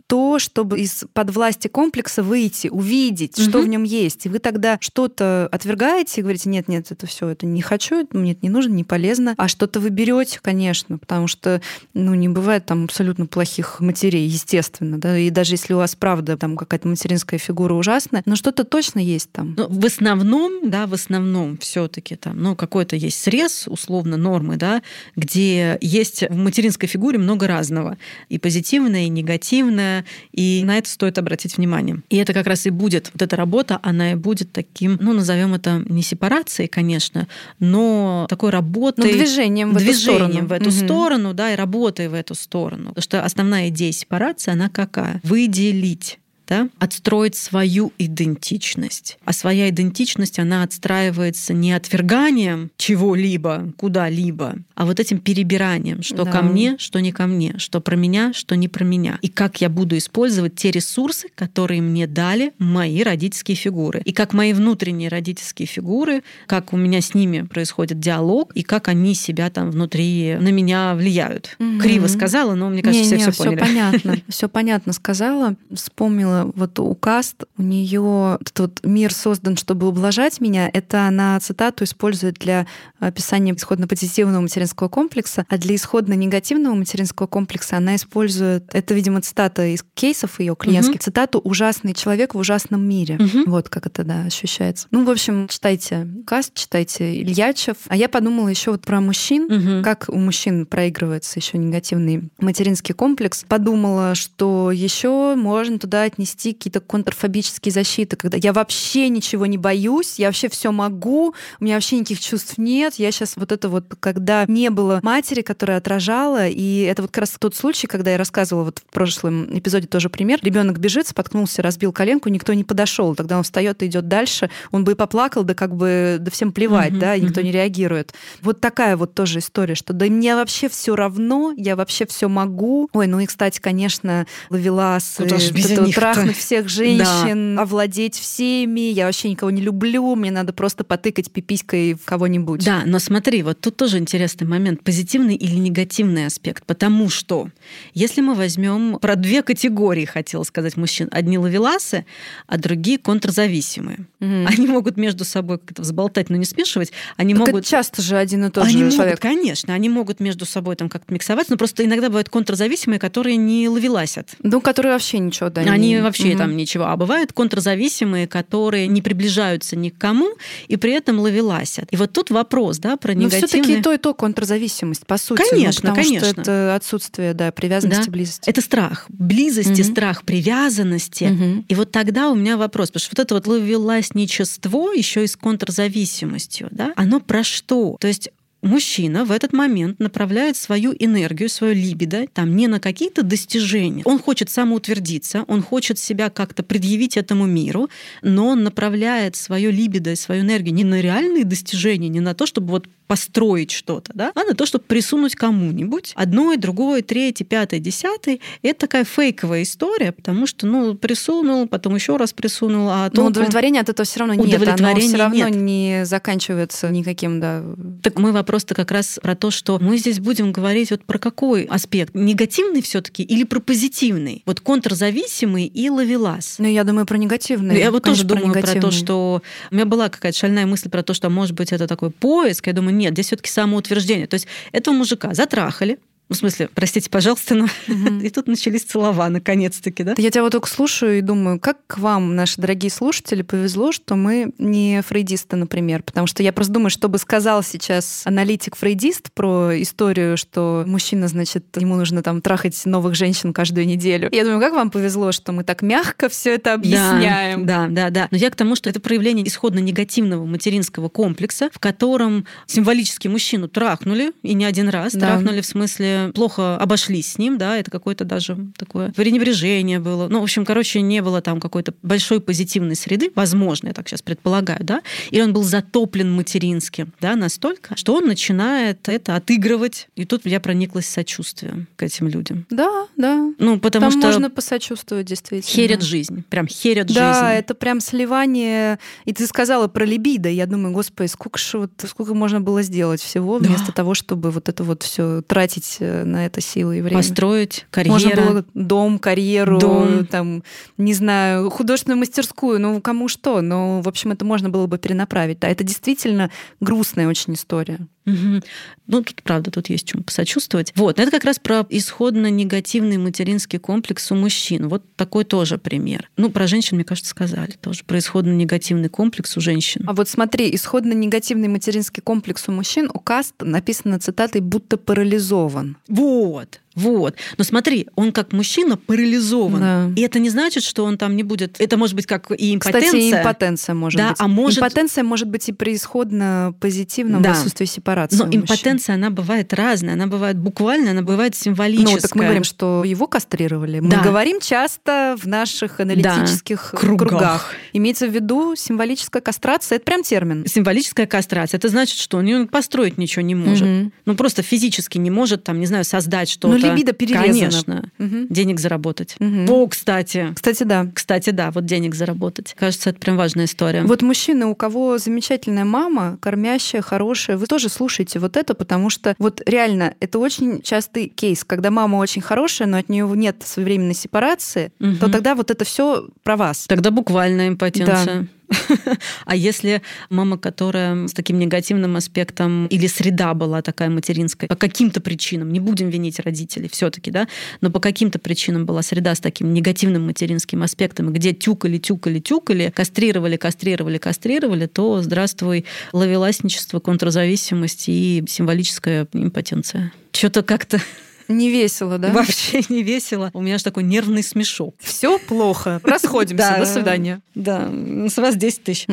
то, чтобы из под власти комплекса выйти, увидеть, что в нем есть. И вы тогда что-то отвергаете и говорите, нет, нет, это все, это не хочу, это мне это не нужно, не полезно. А что-то вы берете, конечно, потому что ну, не бывает там абсолютно плохих матерей, естественно. Да? И даже если у вас правда там какая-то материнская фигура ужасная, но что-то точно есть там. Но в основном, да, в основном все-таки там, ну, какой-то есть срез, условно, нормы, да, где есть в материнской фигуре много разного. И позитивное, и негативное негативное, и на это стоит обратить внимание. И это как раз и будет, вот эта работа, она и будет таким, ну, назовем это не сепарацией, конечно, но такой работой... Ну, движением в движением эту сторону. в эту угу. сторону, да, и работой в эту сторону. Потому что основная идея сепарации, она какая? Выделить да, отстроить свою идентичность. А своя идентичность, она отстраивается не отверганием чего-либо, куда-либо, а вот этим перебиранием, что да. ко мне, что не ко мне, что про меня, что не про меня. И как я буду использовать те ресурсы, которые мне дали мои родительские фигуры. И как мои внутренние родительские фигуры, как у меня с ними происходит диалог, и как они себя там внутри на меня влияют. Угу. Криво сказала, но мне кажется, не, все не, все поняли. Все понятно, все понятно сказала. Вспомнила вот у Каст, у нее этот вот мир создан, чтобы ублажать меня. Это она цитату использует для описания исходно-позитивного материнского комплекса, а для исходно-негативного материнского комплекса она использует, это, видимо, цитата из кейсов ее клиентских, угу. цитату «ужасный человек в ужасном мире». Угу. Вот как это, да, ощущается. Ну, в общем, читайте Каст, читайте Ильячев. А я подумала еще вот про мужчин, угу. как у мужчин проигрывается еще негативный материнский комплекс. Подумала, что еще можно туда отнести нести какие-то контрфобические защиты, когда я вообще ничего не боюсь, я вообще все могу, у меня вообще никаких чувств нет. Я сейчас вот это вот, когда не было матери, которая отражала, и это вот как раз тот случай, когда я рассказывала вот в прошлом эпизоде тоже пример. Ребенок бежит, споткнулся, разбил коленку, никто не подошел. Тогда он встает и идет дальше. Он бы и поплакал, да как бы да всем плевать, uh-huh, да, и никто не реагирует. Вот такая вот тоже история, что да мне вообще все равно, я вообще все могу. Ой, ну и кстати, конечно, Лавелас, вот это вот трахнуть всех женщин, да. овладеть всеми, я вообще никого не люблю, мне надо просто потыкать пиписькой в кого-нибудь. Да, но смотри, вот тут тоже интересный момент, позитивный или негативный аспект, потому что если мы возьмем про две категории, хотела сказать, мужчин, одни лавеласы, а другие контрзависимые. Угу. Они могут между собой как-то взболтать, но не смешивать. Они так могут... часто же один и тот они же могут, человек. Конечно, они могут между собой там как-то миксовать, но просто иногда бывают контрзависимые, которые не ловеласят. Ну, которые вообще ничего, да, Они не... вообще угу. там ничего. А бывают контрзависимые, которые не приближаются ни к кому и при этом ловеласят. И вот тут вопрос, да, про негативные... Но все-таки то и то контрзависимость, по сути. Конечно, ну, потому конечно. что это отсутствие, да, привязанности, да? близости. Это страх близости, угу. страх привязанности. Угу. И вот тогда у меня вопрос, потому что вот это вот ловеласничество еще и с контрзависимостью, да, оно про что? То есть мужчина в этот момент направляет свою энергию, свою либидо там не на какие-то достижения. Он хочет самоутвердиться, он хочет себя как-то предъявить этому миру, но он направляет свою либидо и свою энергию не на реальные достижения, не на то, чтобы вот построить что-то, да, а на то, чтобы присунуть кому-нибудь. Одно, другое, третье, пятое, десятое. Это такая фейковая история, потому что, ну, присунул, потом еще раз присунул, а толком... Но удовлетворения от этого все равно нет. Оно все равно нет. не заканчивается никаким, да. Так мы вопрос-то как раз про то, что мы здесь будем говорить вот про какой аспект? Негативный все таки или про позитивный? Вот контрзависимый и ловелас. Ну, я думаю, про негативный. Я вот тоже думаю про, про то, что... У меня была какая-то шальная мысль про то, что, может быть, это такой поиск. Я думаю, нет, здесь все-таки самоутверждение. То есть этого мужика затрахали, ну, в смысле, простите, пожалуйста, но угу. и тут начались целова, наконец-таки, да? Я тебя вот только слушаю и думаю, как к вам, наши дорогие слушатели, повезло, что мы не фрейдисты, например, потому что я просто думаю, что бы сказал сейчас аналитик-фрейдист про историю, что мужчина, значит, ему нужно там трахать новых женщин каждую неделю. Я думаю, как вам повезло, что мы так мягко все это объясняем. Да, да, да. Но я к тому, что это проявление исходно негативного материнского комплекса, в котором символически мужчину трахнули, и не один раз, да. трахнули в смысле плохо обошлись с ним, да, это какое-то даже такое пренебрежение было. Ну, в общем, короче, не было там какой-то большой позитивной среды, возможно, я так сейчас предполагаю, да, или он был затоплен материнским, да, настолько, что он начинает это отыгрывать, и тут я прониклась сочувствием к этим людям. Да, да. Ну, потому Там что... можно посочувствовать, действительно. Херят жизнь, прям херят да, жизнь. Да, это прям сливание. И ты сказала про либидо, я думаю, господи, сколько же вот, сколько можно было сделать всего, да. вместо того, чтобы вот это вот все тратить Э, на это силы и время. Построить карьеру. Можно было дом, карьеру, дом. там, не знаю, художественную мастерскую, ну, кому что. Но, в общем, это можно было бы перенаправить. Да, это действительно грустная очень история. Угу. Ну, тут правда, тут есть чем посочувствовать. Вот, это как раз про исходно негативный материнский комплекс у мужчин. Вот такой тоже пример. Ну, про женщин, мне кажется, сказали тоже. Про исходно негативный комплекс у женщин. А вот смотри, исходно негативный материнский комплекс у мужчин у Каст написано цитатой «будто парализован». Вот. Вот. Но смотри, он как мужчина парализован. Да. И это не значит, что он там не будет... Это может быть как и импотенция. Кстати, импотенция может да, быть. А может... Импотенция может быть и при исходно позитивном да. в отсутствии сепарации. Но импотенция, она бывает разная. Она бывает буквальная, она бывает символическая. Ну, так мы говорим, что его кастрировали. Мы да. говорим часто в наших аналитических да. кругах. кругах. Имеется в виду символическая кастрация. Это прям термин. Символическая кастрация. Это значит, что он построить ничего не может. Угу. Ну, просто физически не может, там, не знаю, создать что-то. Ну, либидо перерезано. Конечно. Угу. Денег заработать. Угу. О, кстати. Кстати, да. Кстати, да, вот денег заработать. Кажется, это прям важная история. Вот мужчины, у кого замечательная мама, кормящая, хорошая, вы тоже слушаете вот это, потому что вот реально это очень частый кейс, когда мама очень хорошая, но от нее нет своевременной сепарации, угу. то тогда вот это все про вас. Тогда буквально импотенция. Да. А если мама, которая с таким негативным аспектом или среда была такая материнская, по каким-то причинам, не будем винить родителей все-таки, да, но по каким-то причинам была среда с таким негативным материнским аспектом, где тюкали, тюкали, тюкали, кастрировали, кастрировали, кастрировали, то здравствуй, ловеласничество, контрзависимость и символическая импотенция. Что-то как-то не весело, да? Вообще не весело. У меня же такой нервный смешок. Все плохо. Расходимся. До свидания. Да, с вас 10 тысяч.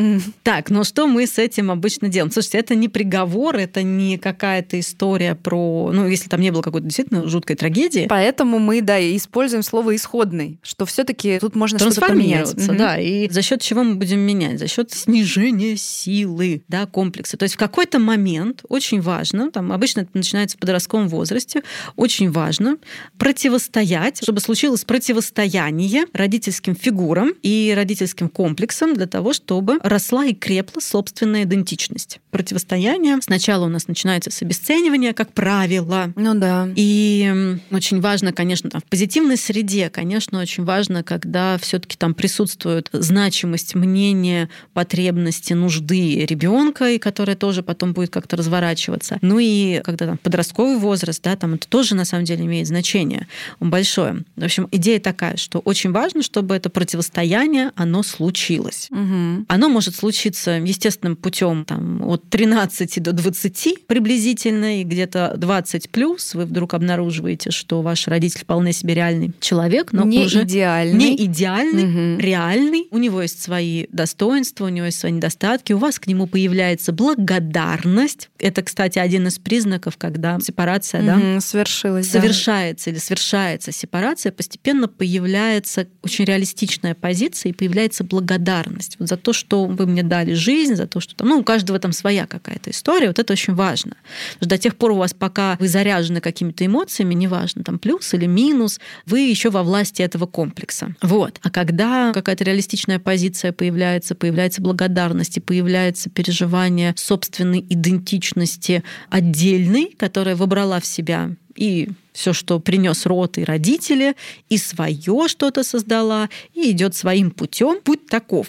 Так, ну что мы с этим обычно делаем? Слушайте, это не приговор, это не какая-то история про... Ну, если там не было какой-то действительно жуткой трагедии. Поэтому мы, да, используем слово «исходный», что все таки тут можно что-то поменять. да. И за счет чего мы будем менять? За счет снижения силы, да, комплекса. То есть в какой-то момент очень важно, там обычно это начинается в подростковом возрасте, очень очень важно противостоять, чтобы случилось противостояние родительским фигурам и родительским комплексам для того, чтобы росла и крепла собственная идентичность. Противостояние сначала у нас начинается с обесценивания, как правило. Ну да. И очень важно, конечно, там, в позитивной среде, конечно, очень важно, когда все-таки там присутствует значимость мнения, потребности, нужды ребенка, и которая тоже потом будет как-то разворачиваться. Ну и когда там подростковый возраст, да, там это тоже на самом деле имеет значение большое. В общем, идея такая, что очень важно, чтобы это противостояние, оно случилось. Угу. Оно может случиться естественным путем там, от 13 до 20 приблизительно, и где-то 20 плюс вы вдруг обнаруживаете, что ваш родитель вполне себе реальный человек, но не уже идеальный. не идеальный, угу. реальный. У него есть свои достоинства, у него есть свои недостатки, у вас к нему появляется благодарность. Это, кстати, один из признаков, когда сепарация угу, да, совершается или свершается сепарация, постепенно появляется очень реалистичная позиция и появляется благодарность вот за то, что вы мне дали жизнь, за то, что там, ну, у каждого там своя какая-то история, вот это очень важно. Что до тех пор у вас, пока вы заряжены какими-то эмоциями, неважно, там плюс или минус, вы еще во власти этого комплекса. Вот. А когда какая-то реалистичная позиция появляется, появляется благодарность и появляется переживание собственной идентичности отдельной, которая выбрала в себя и все, что принес род и родители, и свое что-то создала, и идет своим путем. Путь таков.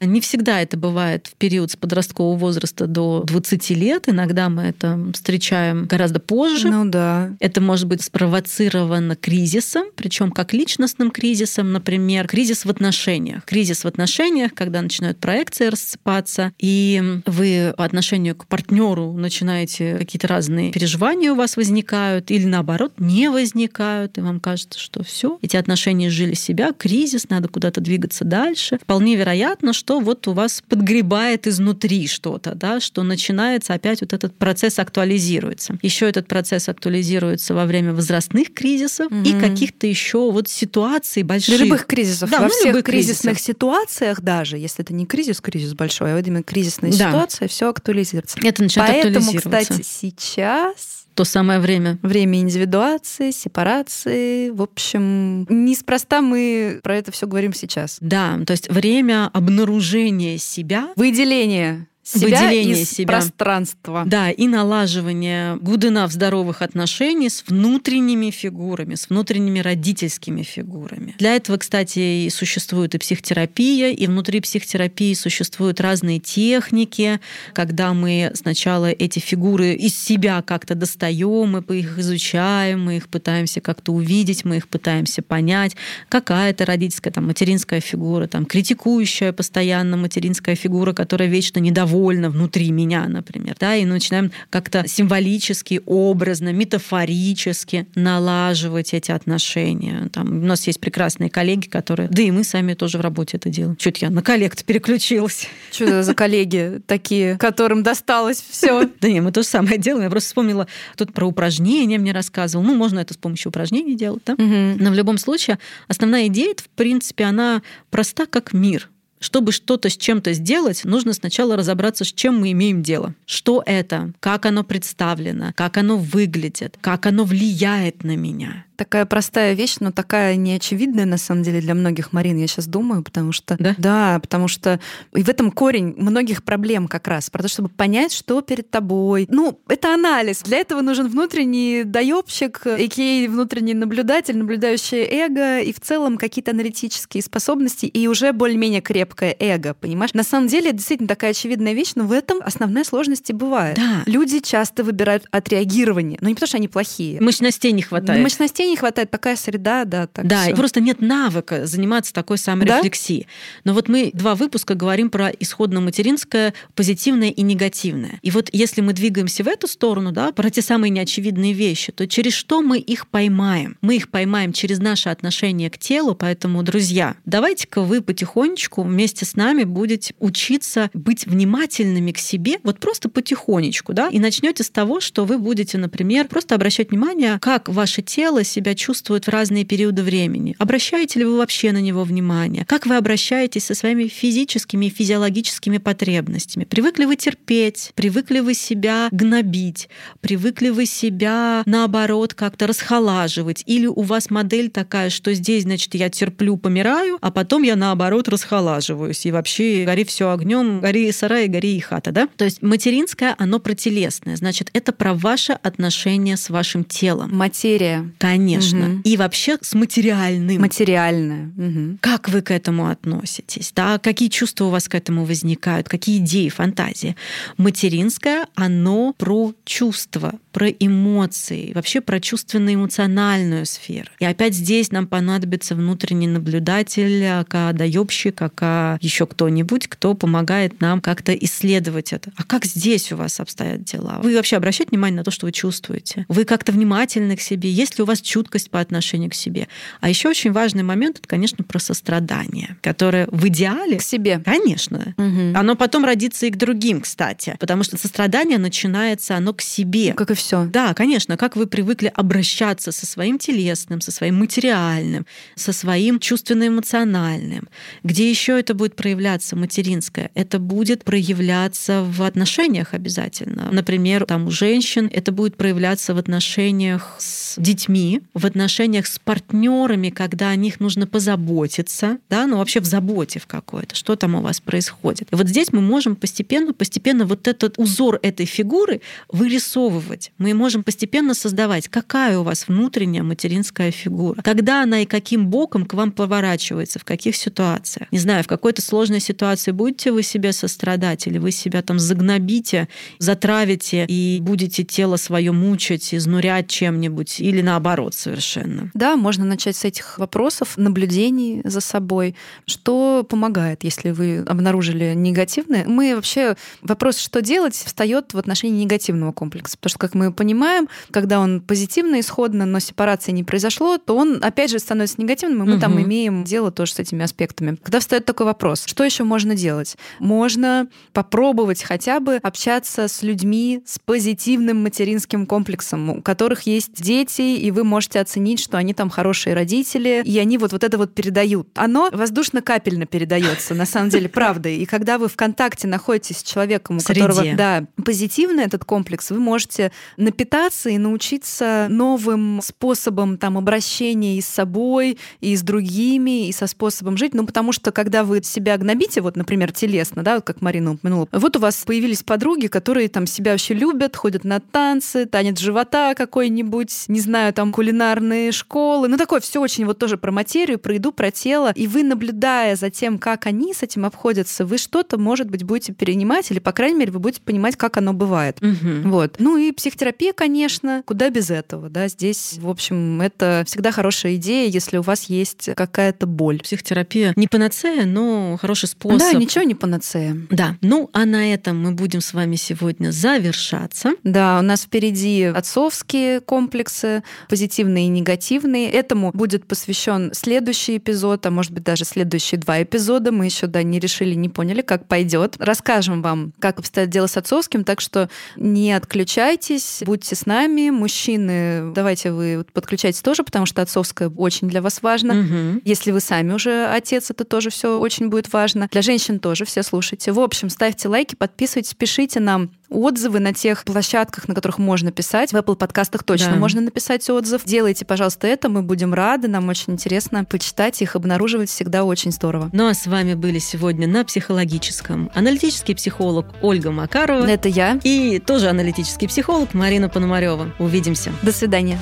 Не всегда это бывает в период с подросткового возраста до 20 лет. Иногда мы это встречаем гораздо позже. Ну да. Это может быть спровоцировано кризисом, причем как личностным кризисом, например, кризис в отношениях. Кризис в отношениях, когда начинают проекции рассыпаться, и вы по отношению к партнеру начинаете какие-то разные переживания у вас возникают, или наоборот не возникают, и вам кажется, что все, эти отношения жили себя, кризис, надо куда-то двигаться дальше. Вполне вероятно, что вот у вас подгребает изнутри что-то, да, что начинается опять вот этот процесс актуализируется. Еще этот процесс актуализируется во время возрастных кризисов угу. и каких-то еще вот ситуаций больших. Любых кризисов. Да, во ну, всех кризисных кризисов. ситуациях даже, если это не кризис, кризис большой, а вот именно кризисная да. ситуация, все актуализируется. Это начинает Поэтому, кстати, сейчас то самое время. Время индивидуации, сепарации. В общем, неспроста мы про это все говорим сейчас. Да, то есть время обнаружения себя. Выделение себя выделение из себя. пространства. Да, и налаживание good enough здоровых отношений с внутренними фигурами, с внутренними родительскими фигурами. Для этого, кстати, и существует и психотерапия, и внутри психотерапии существуют разные техники, когда мы сначала эти фигуры из себя как-то достаем, мы их изучаем, мы их пытаемся как-то увидеть, мы их пытаемся понять, какая это родительская, там, материнская фигура, там, критикующая постоянно материнская фигура, которая вечно недовольна довольно внутри меня, например, да, и начинаем как-то символически, образно, метафорически налаживать эти отношения. Там, у нас есть прекрасные коллеги, которые, да и мы сами тоже в работе это делаем. Чуть я на коллег переключилась. Что это за коллеги такие, которым досталось все? Да не, мы то же самое делаем. Я просто вспомнила, тут про упражнения мне рассказывал. Ну, можно это с помощью упражнений делать, да? Но в любом случае, основная идея, в принципе, она проста как мир. Чтобы что-то с чем-то сделать, нужно сначала разобраться, с чем мы имеем дело. Что это, как оно представлено, как оно выглядит, как оно влияет на меня такая простая вещь, но такая неочевидная на самом деле для многих, Марин, я сейчас думаю, потому что... Да? Да, потому что и в этом корень многих проблем как раз, про то, чтобы понять, что перед тобой. Ну, это анализ. Для этого нужен внутренний доебщик, а.к.а. внутренний наблюдатель, наблюдающее эго и в целом какие-то аналитические способности и уже более-менее крепкое эго, понимаешь? На самом деле, это действительно такая очевидная вещь, но в этом основная сложность и бывает. Да. Люди часто выбирают отреагирование, но не потому, что они плохие. Мощностей не хватает. Мощностей не хватает, такая среда, да. Так да, всё. и просто нет навыка заниматься такой саморефлексией. Да? Но вот мы два выпуска говорим про исходно-материнское, позитивное и негативное. И вот если мы двигаемся в эту сторону, да, про те самые неочевидные вещи, то через что мы их поймаем? Мы их поймаем через наше отношение к телу, поэтому, друзья, давайте-ка вы потихонечку вместе с нами будете учиться быть внимательными к себе, вот просто потихонечку, да, и начнете с того, что вы будете, например, просто обращать внимание, как ваше тело себя чувствует в разные периоды времени? Обращаете ли вы вообще на него внимание? Как вы обращаетесь со своими физическими и физиологическими потребностями? Привыкли вы терпеть? Привыкли вы себя гнобить? Привыкли вы себя, наоборот, как-то расхолаживать? Или у вас модель такая, что здесь, значит, я терплю, помираю, а потом я, наоборот, расхолаживаюсь, и вообще гори все огнем, гори и сарай, гори и хата, да? То есть материнское, оно протелесное, значит, это про ваше отношение с вашим телом. Материя. Конечно конечно. Угу. И вообще с материальным. Материальное. Угу. Как вы к этому относитесь? Да? Какие чувства у вас к этому возникают? Какие идеи, фантазии? Материнское, оно про чувства, про эмоции, вообще про чувственно-эмоциональную сферу. И опять здесь нам понадобится внутренний наблюдатель, ака доебщик, ака еще кто-нибудь, кто помогает нам как-то исследовать это. А как здесь у вас обстоят дела? Вы вообще обращаете внимание на то, что вы чувствуете? Вы как-то внимательны к себе? Есть ли у вас чуткость по отношению к себе? А еще очень важный момент, это, конечно, про сострадание, которое в идеале... К себе. Конечно. Угу. Оно потом родится и к другим, кстати. Потому что сострадание начинается, оно к себе. Как и все. Да, конечно, как вы привыкли обращаться со своим телесным, со своим материальным, со своим чувственно-эмоциональным. Где еще это будет проявляться материнское? Это будет проявляться в отношениях обязательно. Например, там у женщин это будет проявляться в отношениях с детьми, в отношениях с партнерами, когда о них нужно позаботиться, да, ну вообще в заботе в какой-то, что там у вас происходит. И вот здесь мы можем постепенно, постепенно вот этот узор этой фигуры вырисовывать. Мы можем постепенно создавать, какая у вас внутренняя материнская фигура, когда она и каким боком к вам поворачивается, в каких ситуациях. Не знаю, в какой-то сложной ситуации будете вы себе сострадать или вы себя там загнобите, затравите и будете тело свое мучить, изнурять чем-нибудь или наоборот совершенно. Да, можно начать с этих вопросов, наблюдений за собой. Что помогает, если вы обнаружили негативное? Мы вообще вопрос, что делать, встает в отношении негативного комплекса. Потому что, как мы понимаем, когда он позитивно исходно, но сепарации не произошло, то он опять же становится негативным, и мы угу. там имеем дело тоже с этими аспектами. Когда встает такой вопрос, что еще можно делать? Можно попробовать хотя бы общаться с людьми с позитивным материнским комплексом, у которых есть дети, и вы можете оценить, что они там хорошие родители, и они вот, вот это вот передают. Оно воздушно-капельно передается, на самом деле, правда. И когда вы в контакте находитесь с человеком, у Среде. которого да, позитивный этот комплекс, вы можете напитаться и научиться новым способам там, обращения и с собой, и с другими, и со способом жить. Ну, потому что когда вы себя гнобите, вот, например, телесно, да, вот как Марина упомянула, вот у вас появились подруги, которые там себя вообще любят, ходят на танцы, танец живота какой-нибудь, не знаю, там кулинарные школы, ну такое все очень вот тоже про материю, про еду, про тело. И вы, наблюдая за тем, как они с этим обходятся, вы что-то, может быть, будете перенимать, или, по крайней мере, вы будете понимать, как оно бывает. Угу. Вот. Ну и психотерапия, конечно, куда без этого, да, здесь, в общем, это всегда хорошая идея, если у вас есть какая-то боль. Психотерапия не панацея, но хороший способ. Да, ничего не панацея. Да. Ну, а на этом мы будем с вами сегодня завершаться. Да, у нас впереди отцовские комплексы, позитивные и негативные. Этому будет посвящен следующий эпизод, а может быть даже следующие два эпизода. Мы еще да, не решили, не поняли, как пойдет. Расскажем вам, как обстоят дела с отцовским, так что не отключайтесь, будьте с нами. Мужчины, давайте вы подключайтесь тоже, потому что отцовское очень для вас важно. Угу. Если вы сами уже отец, это тоже все очень будет важно. Для женщин тоже все слушайте. В общем, ставьте лайки, подписывайтесь, пишите нам отзывы на тех площадках, на которых можно писать. В Apple подкастах точно да. можно написать отзыв. Делайте, пожалуйста, это, мы будем рады. Нам очень интересно почитать их, обнаруживать всегда очень здорово. Ну а с вами были сегодня на психологическом аналитический психолог Ольга Макарова. Это я. И тоже аналитический психолог Марина Пономарева. Увидимся. До свидания.